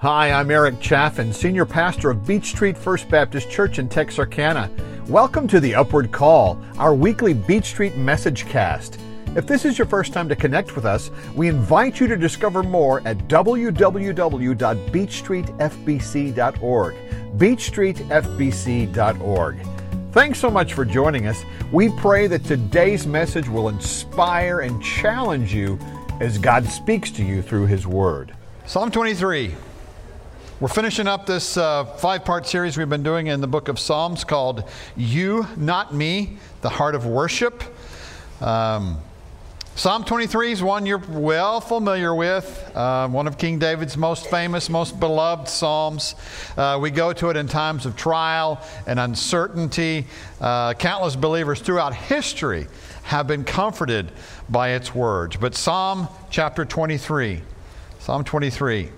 Hi, I'm Eric Chaffin, Senior Pastor of Beech Street First Baptist Church in Texarkana. Welcome to the Upward Call, our weekly Beech Street message cast. If this is your first time to connect with us, we invite you to discover more at www.beechstreetfbc.org. beechstreetfbc.org. Thanks so much for joining us. We pray that today's message will inspire and challenge you as God speaks to you through His Word. Psalm 23. We're finishing up this uh, five part series we've been doing in the book of Psalms called You, Not Me, the Heart of Worship. Um, Psalm 23 is one you're well familiar with, uh, one of King David's most famous, most beloved Psalms. Uh, we go to it in times of trial and uncertainty. Uh, countless believers throughout history have been comforted by its words. But Psalm chapter 23, Psalm 23.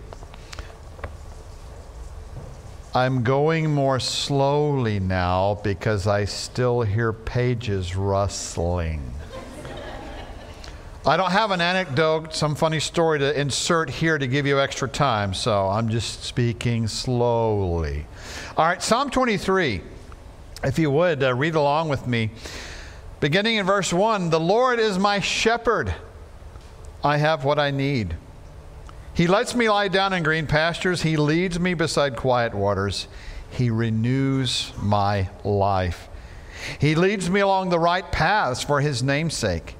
I'm going more slowly now because I still hear pages rustling. I don't have an anecdote, some funny story to insert here to give you extra time, so I'm just speaking slowly. All right, Psalm 23. If you would uh, read along with me. Beginning in verse 1 The Lord is my shepherd, I have what I need. He lets me lie down in green pastures. He leads me beside quiet waters. He renews my life. He leads me along the right paths for his namesake.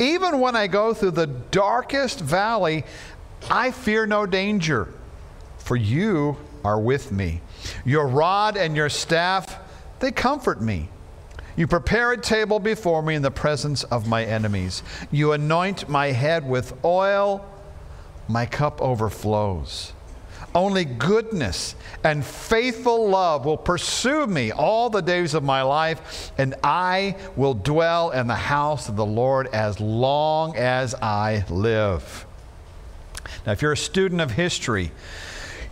Even when I go through the darkest valley, I fear no danger, for you are with me. Your rod and your staff, they comfort me. You prepare a table before me in the presence of my enemies. You anoint my head with oil my cup overflows. Only goodness and faithful love will pursue me all the days of my life, and I will dwell in the house of the Lord as long as I live. Now, if you're a student of history,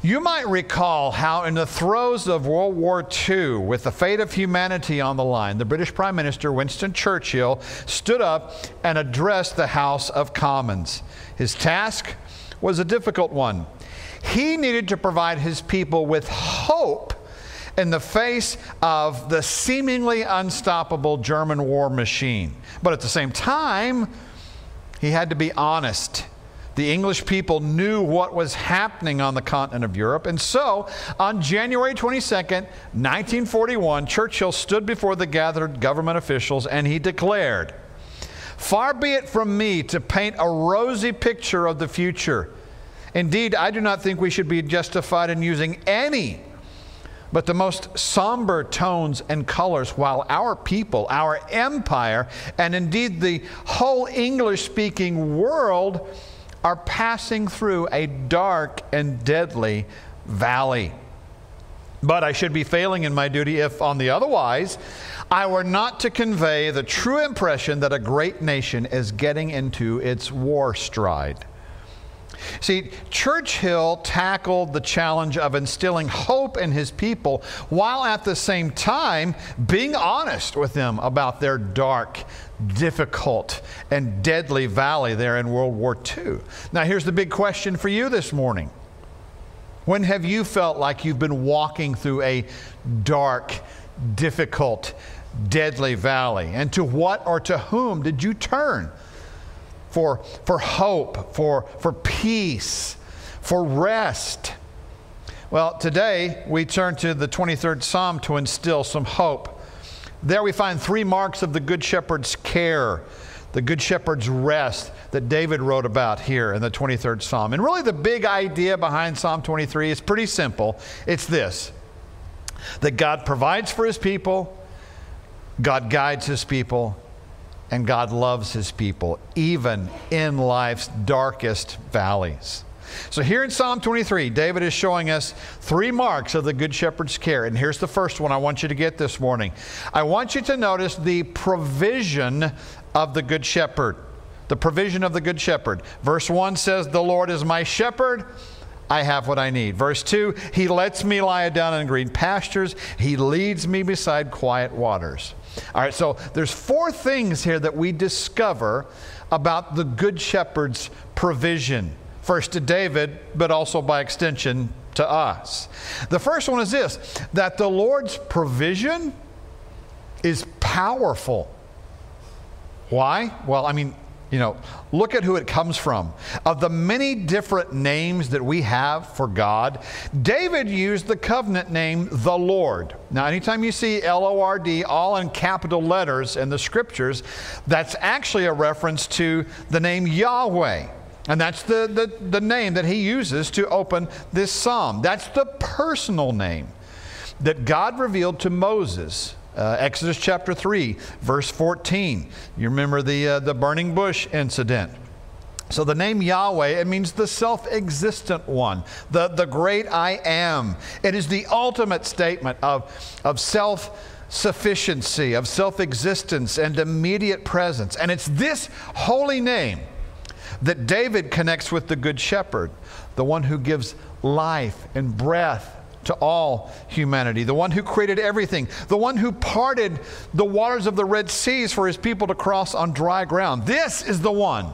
you might recall how, in the throes of World War II, with the fate of humanity on the line, the British Prime Minister Winston Churchill stood up and addressed the House of Commons. His task was a difficult one. He needed to provide his people with hope in the face of the seemingly unstoppable German war machine. But at the same time, he had to be honest. The English people knew what was happening on the continent of Europe. And so, on January 22nd, 1941, Churchill stood before the gathered government officials and he declared, Far be it from me to paint a rosy picture of the future. Indeed, I do not think we should be justified in using any but the most somber tones and colors, while our people, our empire, and indeed the whole English speaking world are passing through a dark and deadly valley. But I should be failing in my duty if, on the otherwise, I were not to convey the true impression that a great nation is getting into its war stride. See, Churchill tackled the challenge of instilling hope in his people while at the same time being honest with them about their dark, difficult, and deadly valley there in World War II. Now, here's the big question for you this morning When have you felt like you've been walking through a dark, difficult, deadly valley. And to what or to whom did you turn for, for hope, for, for peace, for rest? Well, today we turn to the 23rd Psalm to instill some hope. There we find three marks of the Good Shepherd's care, the Good Shepherd's rest that David wrote about here in the 23rd Psalm. And really, the big idea behind Psalm 23 is pretty simple it's this that God provides for his people, God guides his people, and God loves his people, even in life's darkest valleys. So, here in Psalm 23, David is showing us three marks of the Good Shepherd's care. And here's the first one I want you to get this morning. I want you to notice the provision of the Good Shepherd. The provision of the Good Shepherd. Verse 1 says, The Lord is my shepherd. I have what I need. Verse 2 He lets me lie down in green pastures, He leads me beside quiet waters. All right, so there's four things here that we discover about the Good Shepherd's provision. First to David, but also by extension to us. The first one is this that the Lord's provision is powerful. Why? Well, I mean, you know, look at who it comes from. Of the many different names that we have for God, David used the covenant name the Lord. Now, anytime you see L O R D all in capital letters in the scriptures, that's actually a reference to the name Yahweh. And that's the, the, the name that he uses to open this psalm. That's the personal name that God revealed to Moses uh, Exodus chapter 3, verse 14. You remember the, uh, the burning bush incident. So the name Yahweh, it means the self existent one, the, the great I am. It is the ultimate statement of, of self sufficiency, of self existence, and immediate presence. And it's this holy name that David connects with the Good Shepherd, the one who gives life and breath to all humanity, the one who created everything, the one who parted the waters of the Red Seas for his people to cross on dry ground. This is the one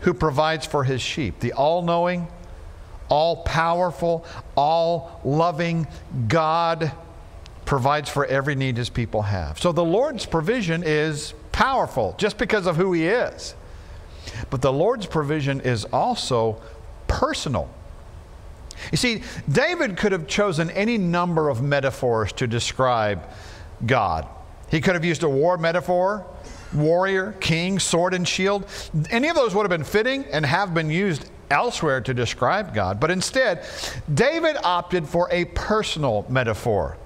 who provides for his sheep, the all knowing, all powerful, all loving God provides for every need his people have. So the Lord's provision is powerful just because of who he is. But the Lord's provision is also personal. You see, David could have chosen any number of metaphors to describe God. He could have used a war metaphor, warrior, king, sword, and shield. Any of those would have been fitting and have been used elsewhere to describe God. But instead, David opted for a personal metaphor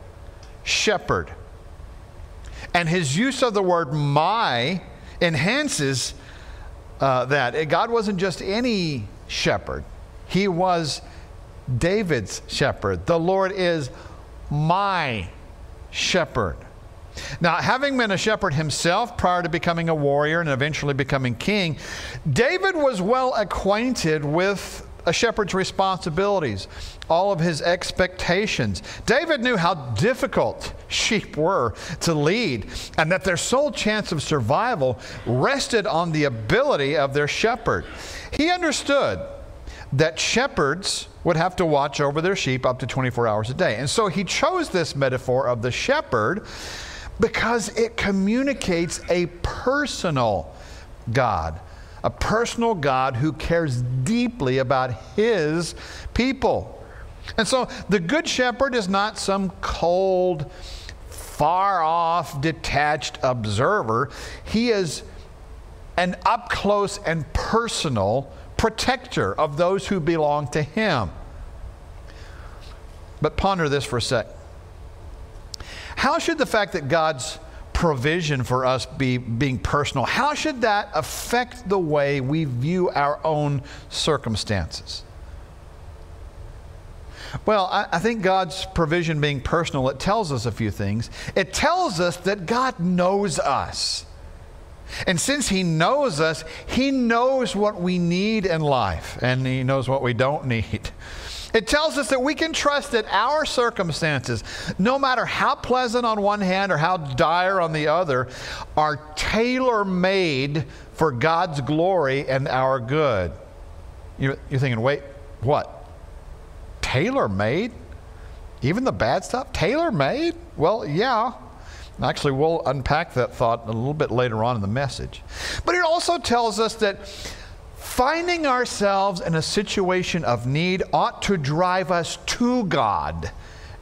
shepherd. And his use of the word my enhances uh, that. God wasn't just any shepherd, he was David's shepherd. The Lord is my shepherd. Now, having been a shepherd himself prior to becoming a warrior and eventually becoming king, David was well acquainted with a shepherd's responsibilities, all of his expectations. David knew how difficult sheep were to lead and that their sole chance of survival rested on the ability of their shepherd. He understood that shepherds would have to watch over their sheep up to 24 hours a day. And so he chose this metaphor of the shepherd because it communicates a personal God, a personal God who cares deeply about his people. And so the good shepherd is not some cold, far off, detached observer. He is an up close and personal protector of those who belong to Him. But ponder this for a sec. How should the fact that God's provision for us be being personal, how should that affect the way we view our own circumstances? Well, I, I, think God's provision being personal, it tells us a few things. It tells us that God knows us. And since He knows us, He knows what we need in life, and He knows what we don't need. It tells us that we can trust that our circumstances, no matter how pleasant on one hand or how dire on the other, are tailor made for God's glory and our good. You're, thinking, wait, what? Tailor made? Even the bad stuff? Tailor made? Well, yeah. Actually, we'll unpack that thought a little bit later on in the message. But it also tells us that finding ourselves in a situation of need ought to drive us to God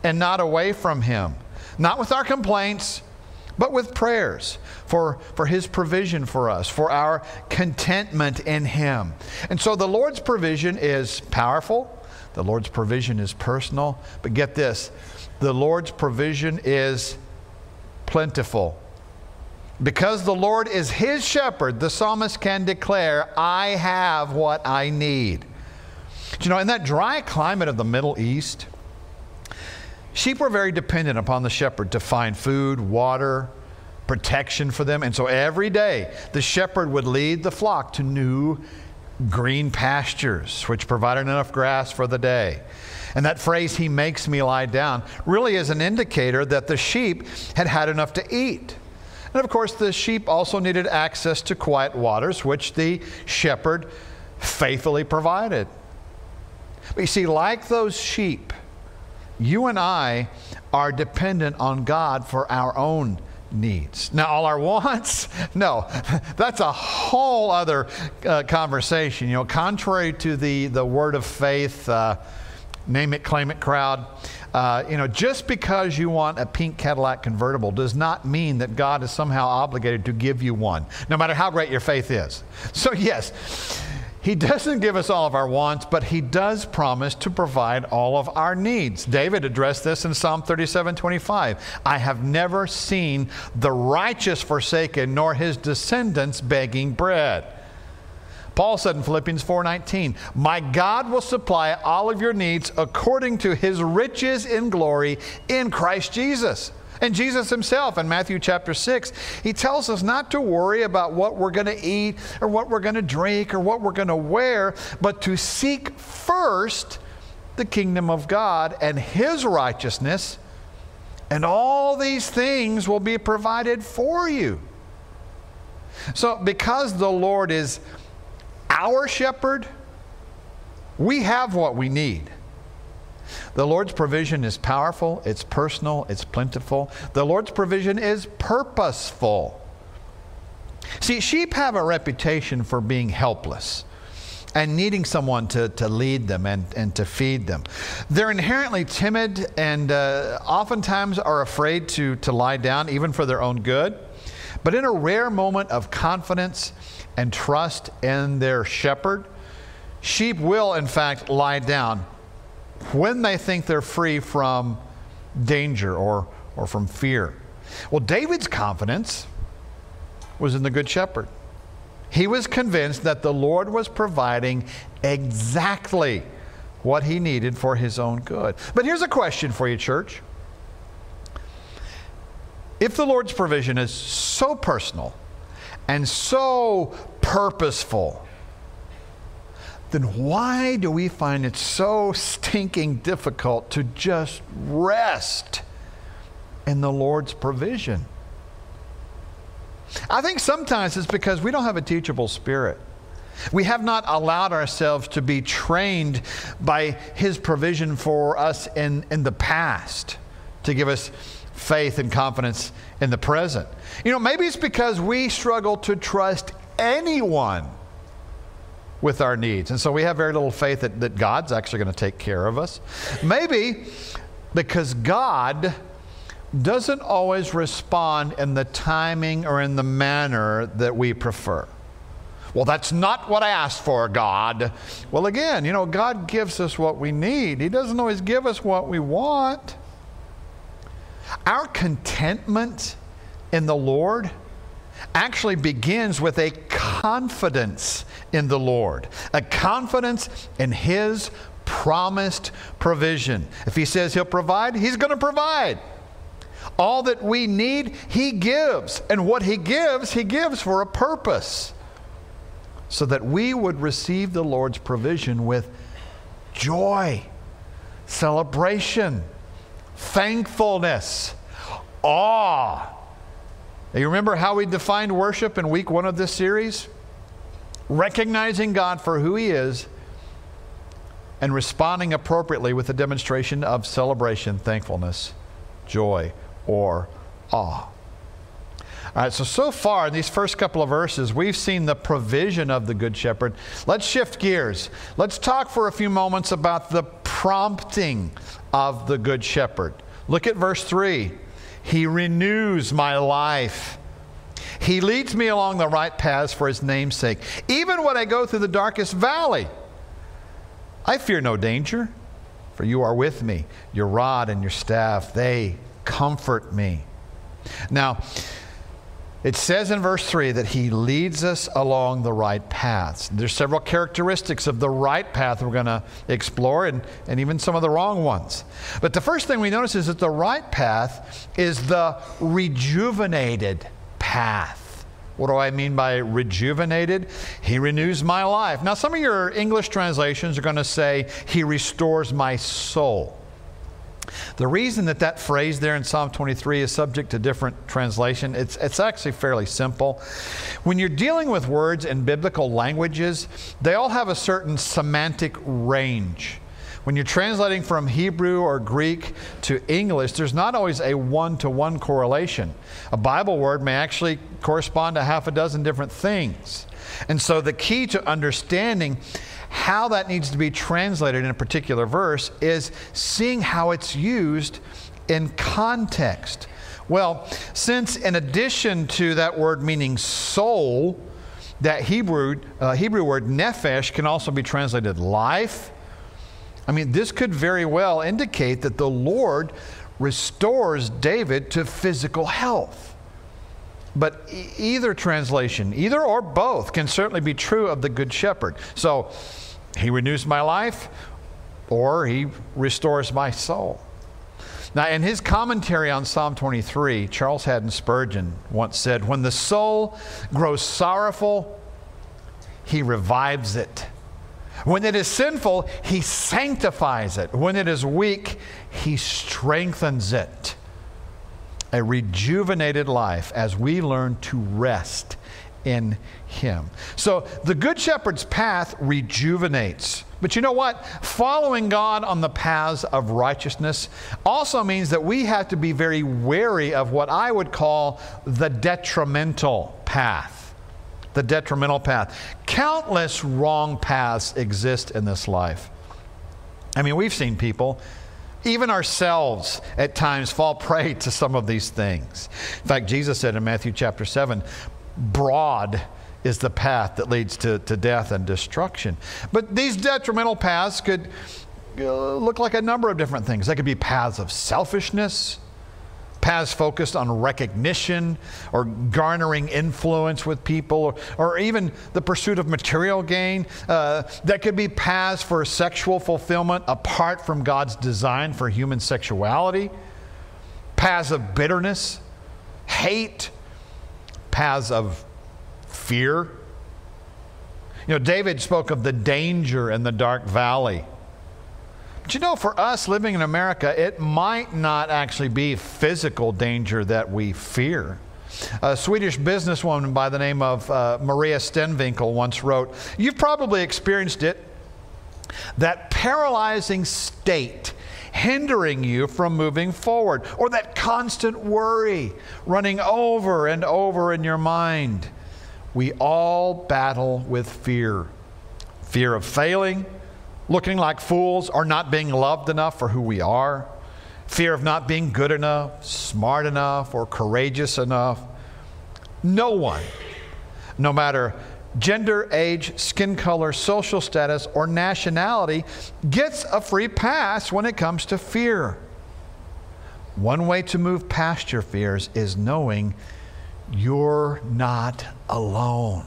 and not away from Him. Not with our complaints, but with prayers for, for His provision for us, for our contentment in Him. And so the Lord's provision is powerful, the Lord's provision is personal, but get this the Lord's provision is plentiful. Because the Lord is his shepherd, the psalmist can declare, I have what I need. You know, in that dry climate of the Middle East, sheep were very dependent upon the shepherd to find food, water, protection for them. And so every day, the shepherd would lead the flock to new green pastures, which provided enough grass for the day. And that phrase, he makes me lie down, really is an indicator that the sheep had had enough to eat. And of course, the sheep also needed access to quiet waters, which the shepherd faithfully provided. But you see, like those sheep, you and I are dependent on God for our own needs. Now, all our wants? No, that's a whole other uh, conversation. You know, contrary to the, the word of faith, uh, name it, claim it crowd, uh, you know, just because you want a pink Cadillac convertible does not mean that God is somehow obligated to give you one, no matter how great your faith is. So, yes, he doesn't give us all of our wants, but He does promise to provide all of our needs. David addressed this in Psalm 37 25. I have never seen the righteous forsaken, nor his descendants begging bread. Paul said in Philippians 4:19, "My God will supply all of your needs according to his riches in glory in Christ Jesus." And Jesus himself in Matthew chapter 6, he tells us not to worry about what we're going to eat or what we're going to drink or what we're going to wear, but to seek first the kingdom of God and his righteousness, and all these things will be provided for you. So, because the Lord is our shepherd, we have what we need. The Lord's provision is powerful, it's personal, it's plentiful. The Lord's provision is purposeful. See, sheep have a reputation for being helpless and needing someone to, to lead them and, and to feed them. They're inherently timid and uh, oftentimes are afraid to, to lie down, even for their own good. But in a rare moment of confidence and trust in their shepherd, sheep will, in fact, lie down when they think they're free from danger or, or from fear. Well, David's confidence was in the Good Shepherd. He was convinced that the Lord was providing exactly what he needed for his own good. But here's a question for you, church. If the Lord's provision is so personal and so purposeful, then why do we find it so stinking difficult to just rest in the Lord's provision? I think sometimes it's because we don't have a teachable spirit. We have not allowed ourselves to be trained by His provision for us in, in the past to give us faith and confidence in the present. You know, maybe it's because we struggle to trust anyone with our needs. And so we have very little faith that, that God's actually going to take care of us. Maybe because God doesn't always respond in the timing or in the manner that we prefer. Well, that's not what I asked for, God. Well, again, you know, God gives us what we need, He doesn't always give us what we want. Our contentment in the Lord actually begins with a confidence in the Lord, a confidence in His promised provision. If He says He'll provide, He's going to provide. All that we need, He gives. And what He gives, He gives for a purpose. So that we would receive the Lord's provision with joy, celebration, thankfulness, awe, you remember how we defined worship in week one of this series? Recognizing God for who He is and responding appropriately with a demonstration of celebration, thankfulness, joy, or awe. All right, so so far in these first couple of verses, we've seen the provision of the Good Shepherd. Let's shift gears. Let's talk for a few moments about the prompting of the Good Shepherd. Look at verse 3. He renews my life. He leads me along the right paths for his name's sake. Even when I go through the darkest valley, I fear no danger, for you are with me. Your rod and your staff, they comfort me. Now, it says in verse 3 that he leads us along the right paths. There's several characteristics of the right path we're going to explore and, and even some of the wrong ones. But the first thing we notice is that the right path is the rejuvenated path. What do I mean by rejuvenated? He renews my life. Now, some of your English translations are going to say, He restores my soul. The reason that that phrase there in Psalm 23 is subject to different translation, it's, it's actually fairly simple. When you're dealing with words in biblical languages, they all have a certain semantic range. When you're translating from Hebrew or Greek to English, there's not always a one to one correlation. A Bible word may actually correspond to half a dozen different things. And so the key to understanding how that needs to be translated in a particular verse is seeing how it's used in context. Well, since in addition to that word meaning soul, that Hebrew, uh, Hebrew word nephesh can also be translated life. I mean, this could very well indicate that the Lord restores David to physical health. But e- either translation, either or both, can certainly be true of the Good Shepherd. So, he renews my life or he restores my soul. Now, in his commentary on Psalm 23, Charles Haddon Spurgeon once said, When the soul grows sorrowful, he revives it. When it is sinful, he sanctifies it. When it is weak, he strengthens it. A rejuvenated life as we learn to rest in him. So the Good Shepherd's path rejuvenates. But you know what? Following God on the paths of righteousness also means that we have to be very wary of what I would call the detrimental path. The detrimental path. Countless wrong paths exist in this life. I mean, we've seen people even ourselves at times fall prey to some of these things. In fact, Jesus said in Matthew chapter 7 broad is the path that leads to, to death and destruction. But these detrimental paths could uh, look like a number of different things. They could be paths of selfishness, paths focused on recognition or garnering influence with people, or, or even the pursuit of material gain. Uh, that could be paths for sexual fulfillment apart from God's design for human sexuality, paths of bitterness, hate, paths of fear. You know, David spoke of the danger in the dark valley. But you know, for us living in America, it might not actually be physical danger that we fear. A Swedish businesswoman by the name of uh, Maria Stenvinkel once wrote, You've probably experienced it, that paralyzing state hindering you from moving forward, or that constant worry running over and over in your mind. We all battle with fear fear of failing, looking like fools, or not being loved enough for who we are, fear of not being good enough, smart enough, or courageous enough. No one, no matter gender, age, skin color, social status, or nationality gets a free pass when it comes to fear. One way to move past your fears is knowing you're not alone.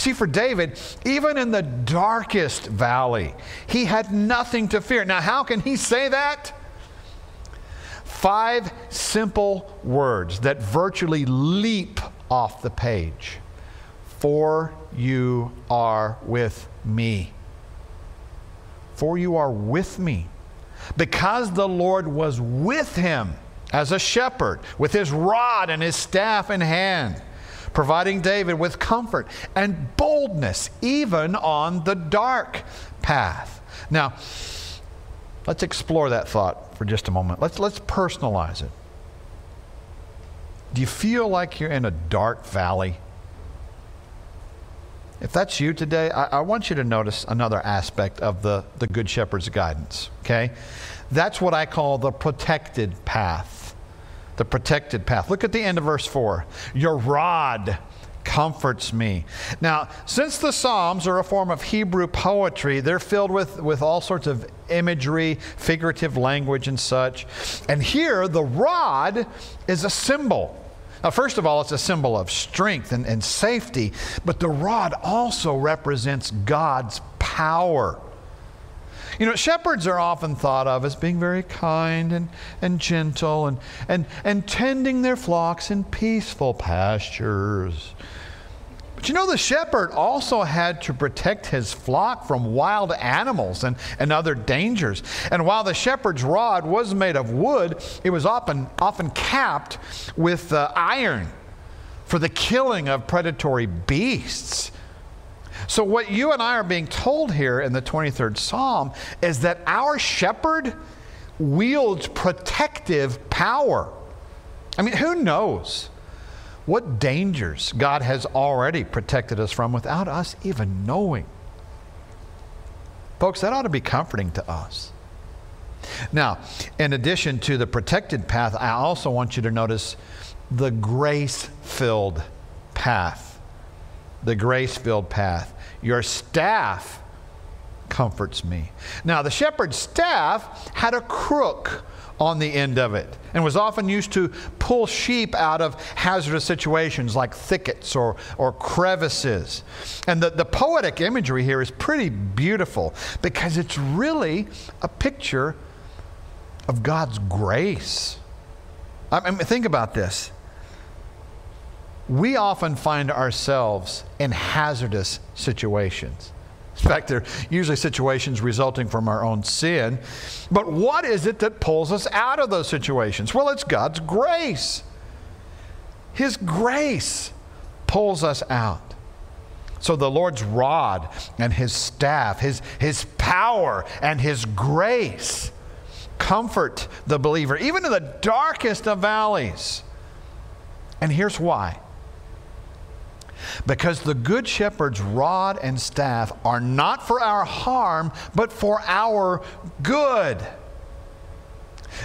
See, for David, even in the darkest valley, he had nothing to fear. Now, how can he say that? Five simple words that virtually leap off the page for you are with me. For you are with me. Because the Lord was with him as a shepherd, with his rod and his staff in hand, providing David with comfort and boldness, even on the dark path. Now, let's explore that thought for just a moment. Let's, let's personalize it. Do you feel like you're in a dark valley? If that's you today, I, I, want you to notice another aspect of the, the Good Shepherd's guidance, okay? That's what I call the protected path. The protected path. Look at the end of verse 4. Your rod comforts me. Now, since the Psalms are a form of Hebrew poetry, they're filled with, with all sorts of imagery, figurative language, and such. And here, the rod is a symbol now, first of all, it's a symbol of strength and, and safety, but the rod also represents God's power. You know, shepherds are often thought of as being very kind and, and gentle and, and, and tending their flocks in peaceful pastures. But you know, the shepherd also had to protect his flock from wild animals and, and other dangers. And while the shepherd's rod was made of wood, it was often, often capped with uh, iron for the killing of predatory beasts. So, what you and I are being told here in the 23rd Psalm is that our shepherd wields protective power. I mean, who knows what dangers God has already protected us from without us even knowing? Folks, that ought to be comforting to us. Now, in addition to the protected path, I also want you to notice the grace filled path. The grace filled path. Your staff comforts me. Now, the shepherd's staff had a crook on the end of it and was often used to pull sheep out of hazardous situations like thickets or, or crevices. And the, the poetic imagery here is pretty beautiful because it's really a picture of God's grace. I mean, think about this. We often find ourselves in hazardous situations. In fact, they're usually situations resulting from our own sin. But what is it that pulls us out of those situations? Well, it's God's grace. His grace pulls us out. So the Lord's rod and his staff, his, his power and his grace comfort the believer, even in the darkest of valleys. And here's why. Because the Good Shepherd's rod and staff are not for our harm, but for our good.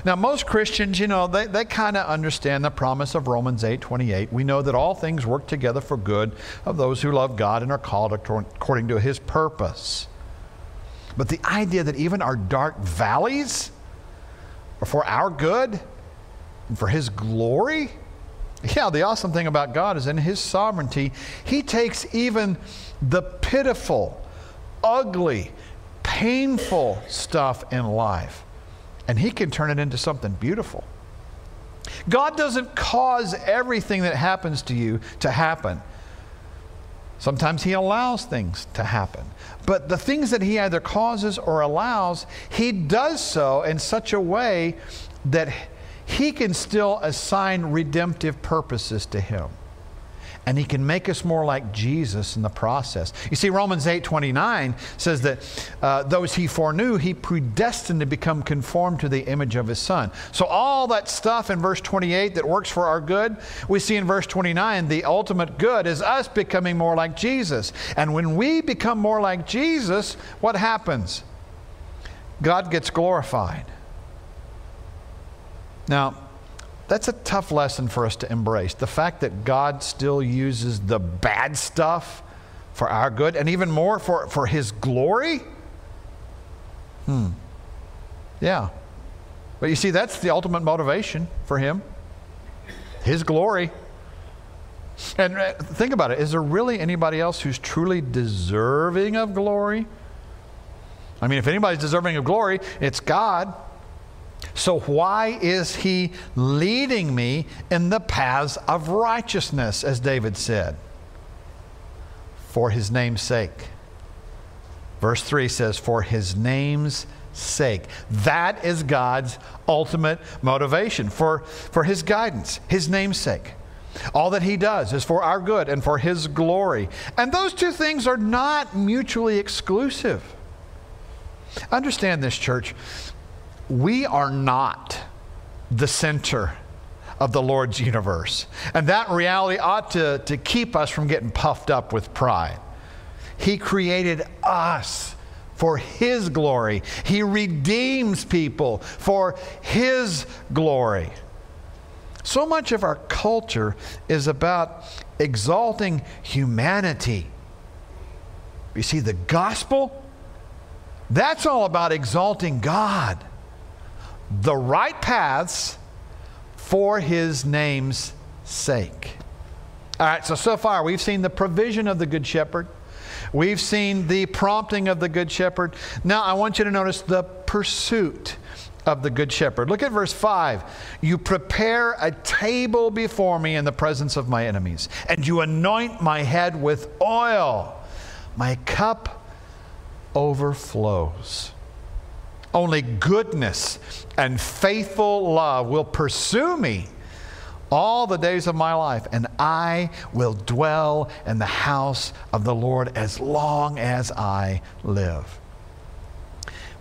Now, most Christians, you know, they, they kind of understand the promise of Romans 8 28. We know that all things work together for good of those who love God and are called according to his purpose. But the idea that even our dark valleys are for our good and for His glory? Yeah, the awesome thing about God is in His sovereignty, He takes even the pitiful, ugly, painful stuff in life and He can turn it into something beautiful. God doesn't cause everything that happens to you to happen. Sometimes He allows things to happen. But the things that He either causes or allows, He does so in such a way that He can still assign redemptive purposes to Him and he can make us more like Jesus in the process. You see, Romans 8 29 says that uh, those he foreknew, he predestined to become conformed to the image of his son. So, all that stuff in verse 28 that works for our good, we see in verse 29 the ultimate good is us becoming more like Jesus. And when we become more like Jesus, what happens? God gets glorified. Now, that's a tough lesson for us to embrace. The fact that God still uses the bad stuff for our good and even more for, for His glory. Hmm. Yeah. But you see, that's the ultimate motivation for Him His glory. And uh, think about it is there really anybody else who's truly deserving of glory? I mean, if anybody's deserving of glory, it's God. So, why is he leading me in the paths of righteousness, as David said? For his name's sake. Verse 3 says, For his name's sake. That is God's ultimate motivation for, for his guidance, his name's sake. All that he does is for our good and for his glory. And those two things are not mutually exclusive. Understand this, church we are not the center of the Lord's universe. And that reality ought to, to keep us from getting puffed up with pride. He created us for His glory, He redeems people for His glory. So much of our culture is about exalting humanity. You see, the gospel, that's all about exalting God the right paths for his name's sake. All right, so so far we've seen the provision of the Good Shepherd. We've seen the prompting of the Good Shepherd. Now I want you to notice the pursuit of the Good Shepherd. Look at verse 5. You prepare a table before me in the presence of my enemies, and you anoint my head with oil. My cup overflows. Only goodness and faithful love will pursue me all the days of my life, and I will dwell in the house of the Lord as long as I live.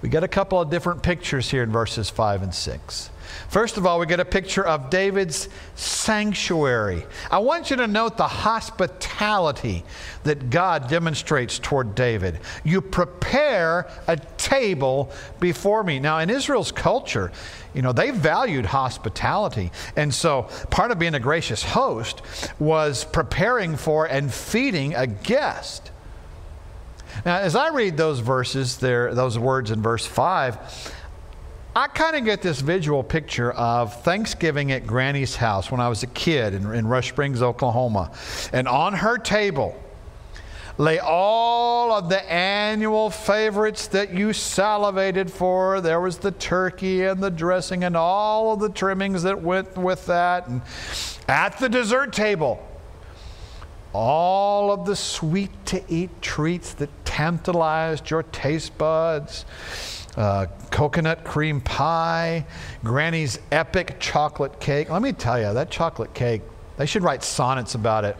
We get a couple of different pictures here in verses 5 and 6. First of all, we get a picture of David's sanctuary. I want you to note the hospitality that God demonstrates toward David. You prepare a table before me. Now, in Israel's culture, you know, they valued hospitality. And so part of being a gracious host was preparing for and feeding a guest. Now, as I read those verses there, those words in verse 5, I kind of get this visual picture of Thanksgiving at Granny's house when I was a kid in, in Rush Springs, Oklahoma. And on her table lay all of the annual favorites that you salivated for. There was the turkey and the dressing and all of the trimmings that went with that. And at the dessert table, all of the sweet to eat treats that tantalized your taste buds uh, coconut cream pie, Granny's epic chocolate cake. Let me tell you, that chocolate cake, they should write sonnets about it.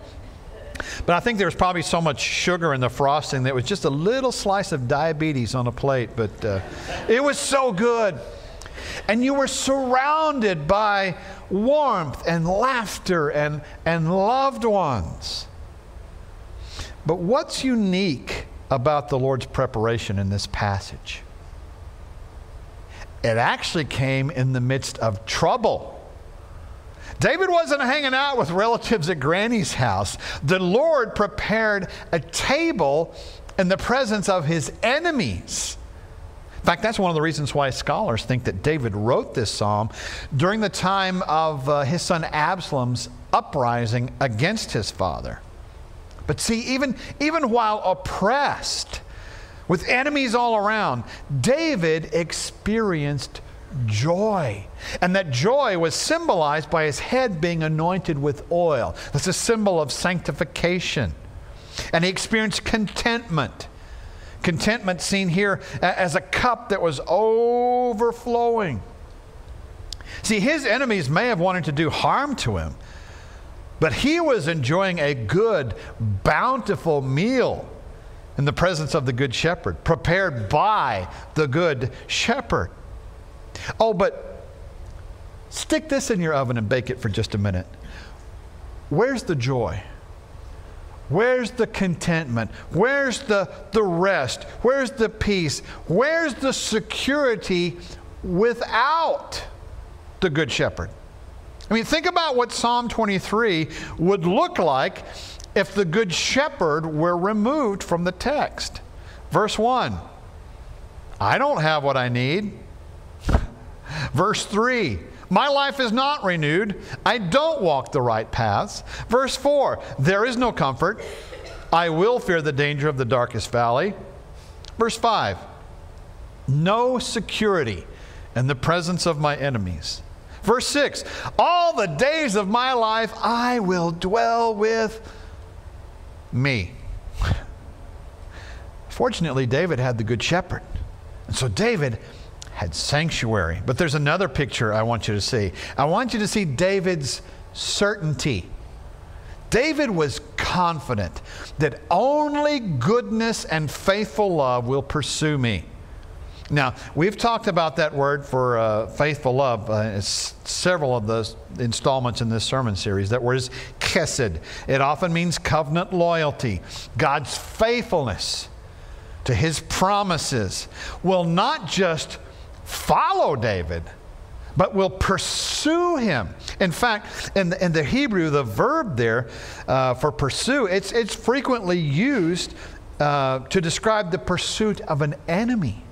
But I think there was probably so much sugar in the frosting that it was just a little slice of diabetes on a plate, but uh, it was so good. And you were surrounded by warmth and laughter and, and loved ones. But what's unique about the Lord's preparation in this passage? It actually came in the midst of trouble. David wasn't hanging out with relatives at Granny's house. The Lord prepared a table in the presence of his enemies. In fact, that's one of the reasons why scholars think that David wrote this psalm during the time of uh, his son Absalom's uprising against his father. But see, even, even while oppressed, with enemies all around, David experienced joy. And that joy was symbolized by his head being anointed with oil. That's a symbol of sanctification. And he experienced contentment. Contentment seen here as a cup that was overflowing. See, his enemies may have wanted to do harm to him, but he was enjoying a good, bountiful meal in the presence of the Good Shepherd, prepared by the Good Shepherd. Oh, but stick this in your oven and bake it for just a minute. Where's the joy? Where's the contentment? Where's the, the rest? Where's the peace? Where's the security without the Good Shepherd? I mean, think about what Psalm 23 would look like if the Good Shepherd were removed from the text. Verse 1 I don't have what I need. Verse 3 My life is not renewed. I don't walk the right paths. Verse 4 There is no comfort. I will fear the danger of the darkest valley. Verse 5 No security in the presence of my enemies. Verse 6 All the days of my life I will dwell with me. Fortunately, David had the Good Shepherd. And so David had sanctuary. But there's another picture I want you to see. I want you to see David's certainty. David was confident that only goodness and faithful love will pursue me. Now, we've talked about that word for uh, faithful love uh, several of the installments in this sermon series. That word is chesed. It often means covenant loyalty. God's faithfulness to his promises will not just follow David, but will pursue him. In fact, in the, in the Hebrew, the verb there uh, for pursue, it's, it's frequently used uh, to describe the pursuit of an enemy.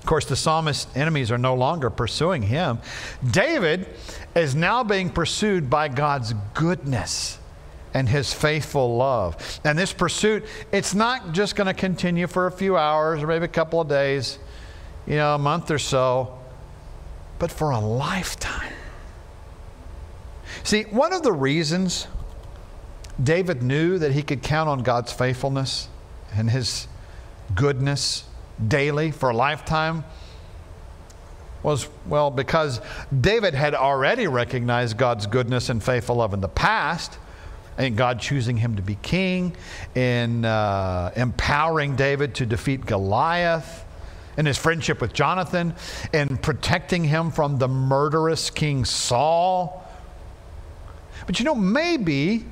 Of course, the psalmist's enemies are no longer pursuing him. David is now being pursued by God's goodness and his faithful love. And this pursuit, it's not just going to continue for a few hours or maybe a couple of days, you know, a month or so, but for a lifetime. See, one of the reasons David knew that he could count on God's faithfulness and his goodness daily for a lifetime was, well, because David had already recognized God's goodness and faithful love in the past, and God choosing him to be king, in uh, empowering David to defeat Goliath, in his friendship with Jonathan, in protecting him from the murderous King Saul. But you know, maybe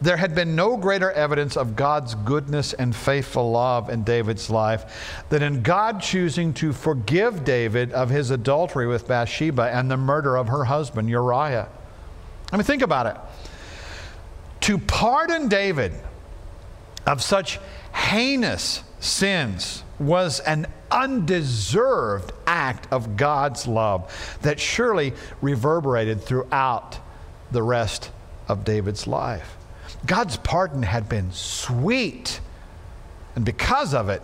there had been no greater evidence of God's goodness and faithful love in David's life than in God choosing to forgive David of his adultery with Bathsheba and the murder of her husband Uriah. I mean, think about it. To pardon David of such heinous sins was an undeserved act of God's love that surely reverberated throughout the rest of David's life. God's pardon had been sweet. And because of it,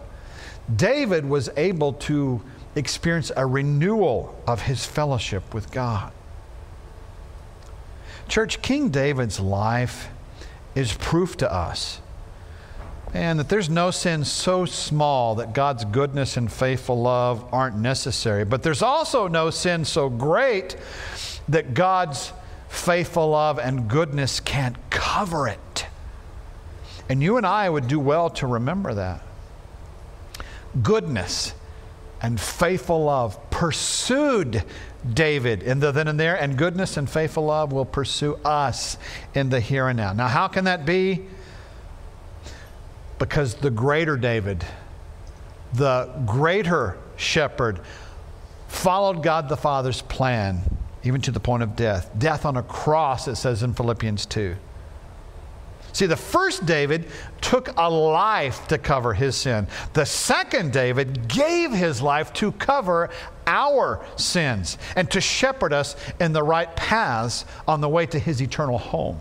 David was able to experience a renewal of his fellowship with God. Church, King David's life is proof to us and that there's no sin so small that God's goodness and faithful love aren't necessary. But there's also no sin so great that God's faithful love and goodness can't cover it. And you and I would do well to remember that. Goodness and faithful love pursued David in the then and there, and goodness and faithful love will pursue us in the here and now. Now, how can that be? Because the greater David, the greater shepherd, followed God the Father's plan even to the point of death. Death on a cross, it says in Philippians 2. See, the first David took a life to cover his sin. The second David gave his life to cover our sins and to shepherd us in the right paths on the way to his eternal home.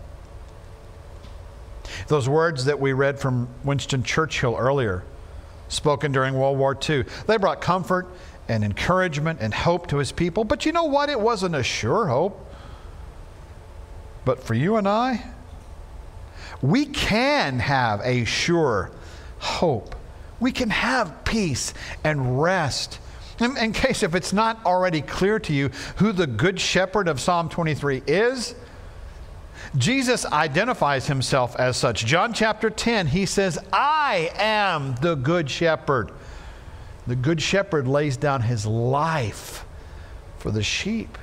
Those words that we read from Winston Churchill earlier, spoken during World War II, they brought comfort and encouragement and hope to his people. But you know what? It wasn't a sure hope. But for you and I, we can have a sure hope. We can have peace and rest. In, in, case if it's not already clear to you who the good shepherd of Psalm 23 is, Jesus identifies himself as such. John chapter 10, he says, I am the good shepherd. The good shepherd lays down his life for the sheep.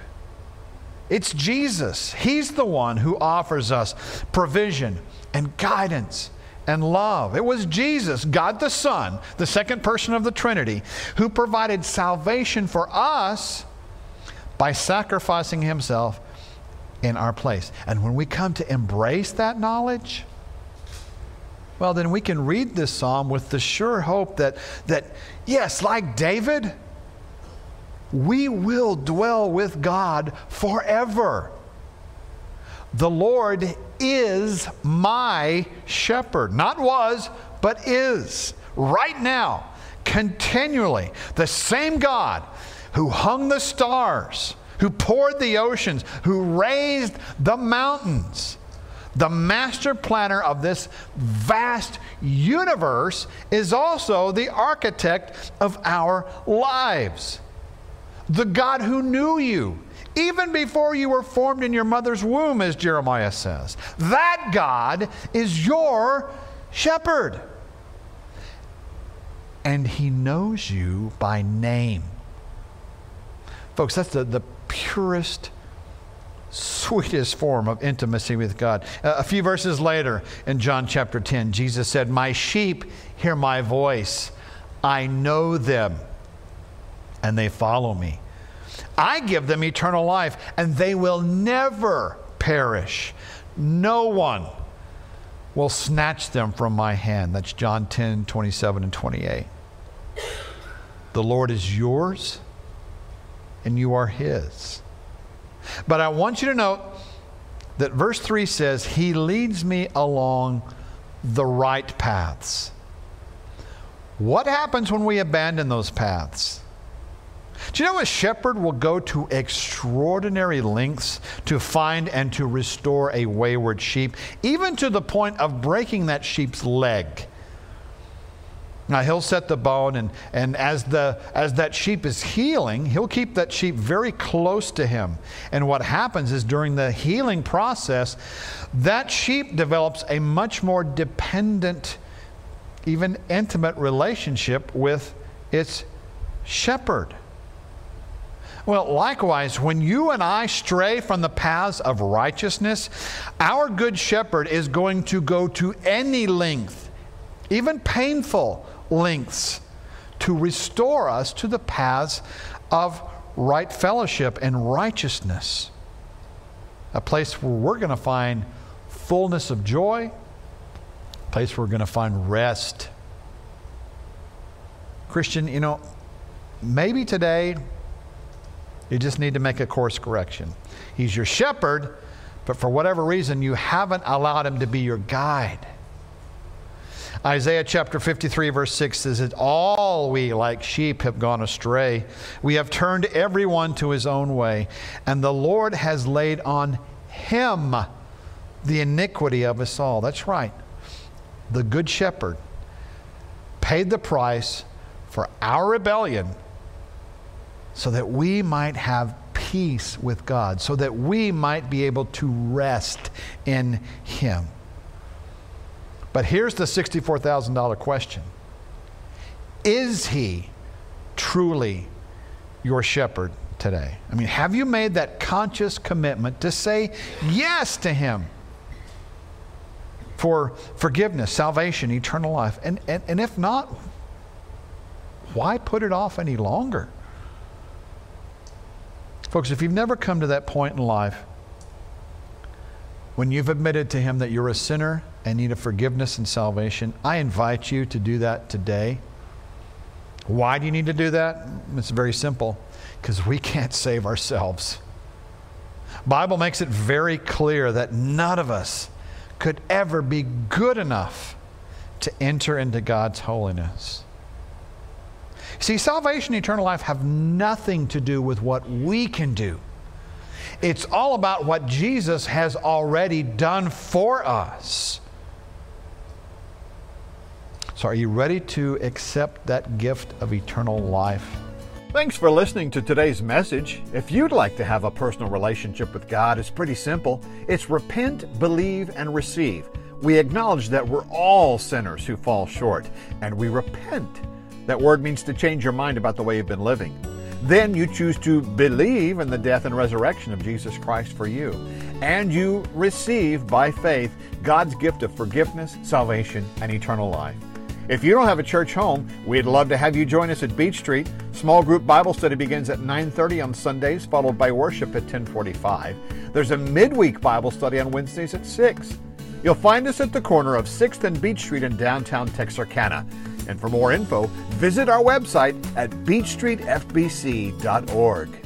It's Jesus. He's the one who offers us provision and guidance and love. It was Jesus, God the Son, the second person of the Trinity, who provided salvation for us by sacrificing himself in our place. And when we come to embrace that knowledge, well, then we can read this psalm with the sure hope that, that yes, like David, we will dwell with God forever. The Lord is my shepherd. Not was, but is. Right now, continually. The same God who hung the stars, who poured the oceans, who raised the mountains the master planner of this vast universe is also the architect of our lives. The God who knew you even before you were formed in your mother's womb, as Jeremiah says. That God is your shepherd. And he knows you by name. Folks, that's the, the purest sweetest form of intimacy with God. Uh, a few verses later in John chapter 10, Jesus said, My sheep hear my voice. I know them, and they follow me. I give them eternal life, and they will never perish. No one will snatch them from my hand. That's John 10, 27 and 28. The Lord is yours, and you are his. But I want you to note that verse 3 says, He leads me along the right paths. What happens when we abandon those paths? Do you know a shepherd will go to extraordinary lengths to find and to restore a wayward sheep, even to the point of breaking that sheep's leg? Now he'll set the bone, and, and as, the, as that sheep is healing, he'll keep that sheep very close to him. And what happens is during the healing process, that sheep develops a much more dependent, even intimate relationship with its shepherd. Well, likewise, when you and I stray from the paths of righteousness, our good shepherd is going to go to any length, even painful lengths, to restore us to the paths of right fellowship and righteousness. A place where we're going to find fullness of joy, a place where we're going to find rest. Christian, you know, maybe today you just need to make a course correction. He's your shepherd, but for whatever reason, you haven't allowed him to be your guide. Isaiah chapter 53, verse 6 says that all we like sheep have gone astray. We have turned everyone to his own way, and the Lord has laid on him the iniquity of us all. That's right. The good shepherd paid the price for our rebellion so that we might have peace with God, so that we might be able to rest in Him. But here's the $64,000 question Is He truly your shepherd today? I mean, have you made that conscious commitment to say yes to Him? For forgiveness, salvation, eternal life. And, and, and if not, why put it off any longer? Folks, if you've never come to that point in life when you've admitted to Him that you're a sinner and need a forgiveness and salvation, I invite you to do that today. Why do you need to do that? It's very simple because we can't save ourselves. Bible makes it very clear that none of us could ever be good enough to enter into God's holiness. See, salvation and eternal life have nothing to do with what we can do. It's all about what Jesus has already done for us. So, are you ready to accept that gift of eternal life? Thanks for listening to today's message. If you'd like to have a personal relationship with God, it's pretty simple. It's repent, believe, and receive. We acknowledge that we're all sinners who fall short, and we repent that word means to change your mind about the way you've been living. Then you choose to believe in the death and resurrection of Jesus Christ for you. And you receive by faith God's gift of forgiveness, salvation, and eternal life. If you don't have a church home, we'd love to have you join us at Beech Street. Small group Bible study begins at 9:30 on Sundays, followed by worship at 10:45. There's a midweek Bible study on Wednesdays at 6. You'll find us at the corner of 6th and Beech Street in downtown Texarkana. And for more info, visit our website at beechstreetfbc.org.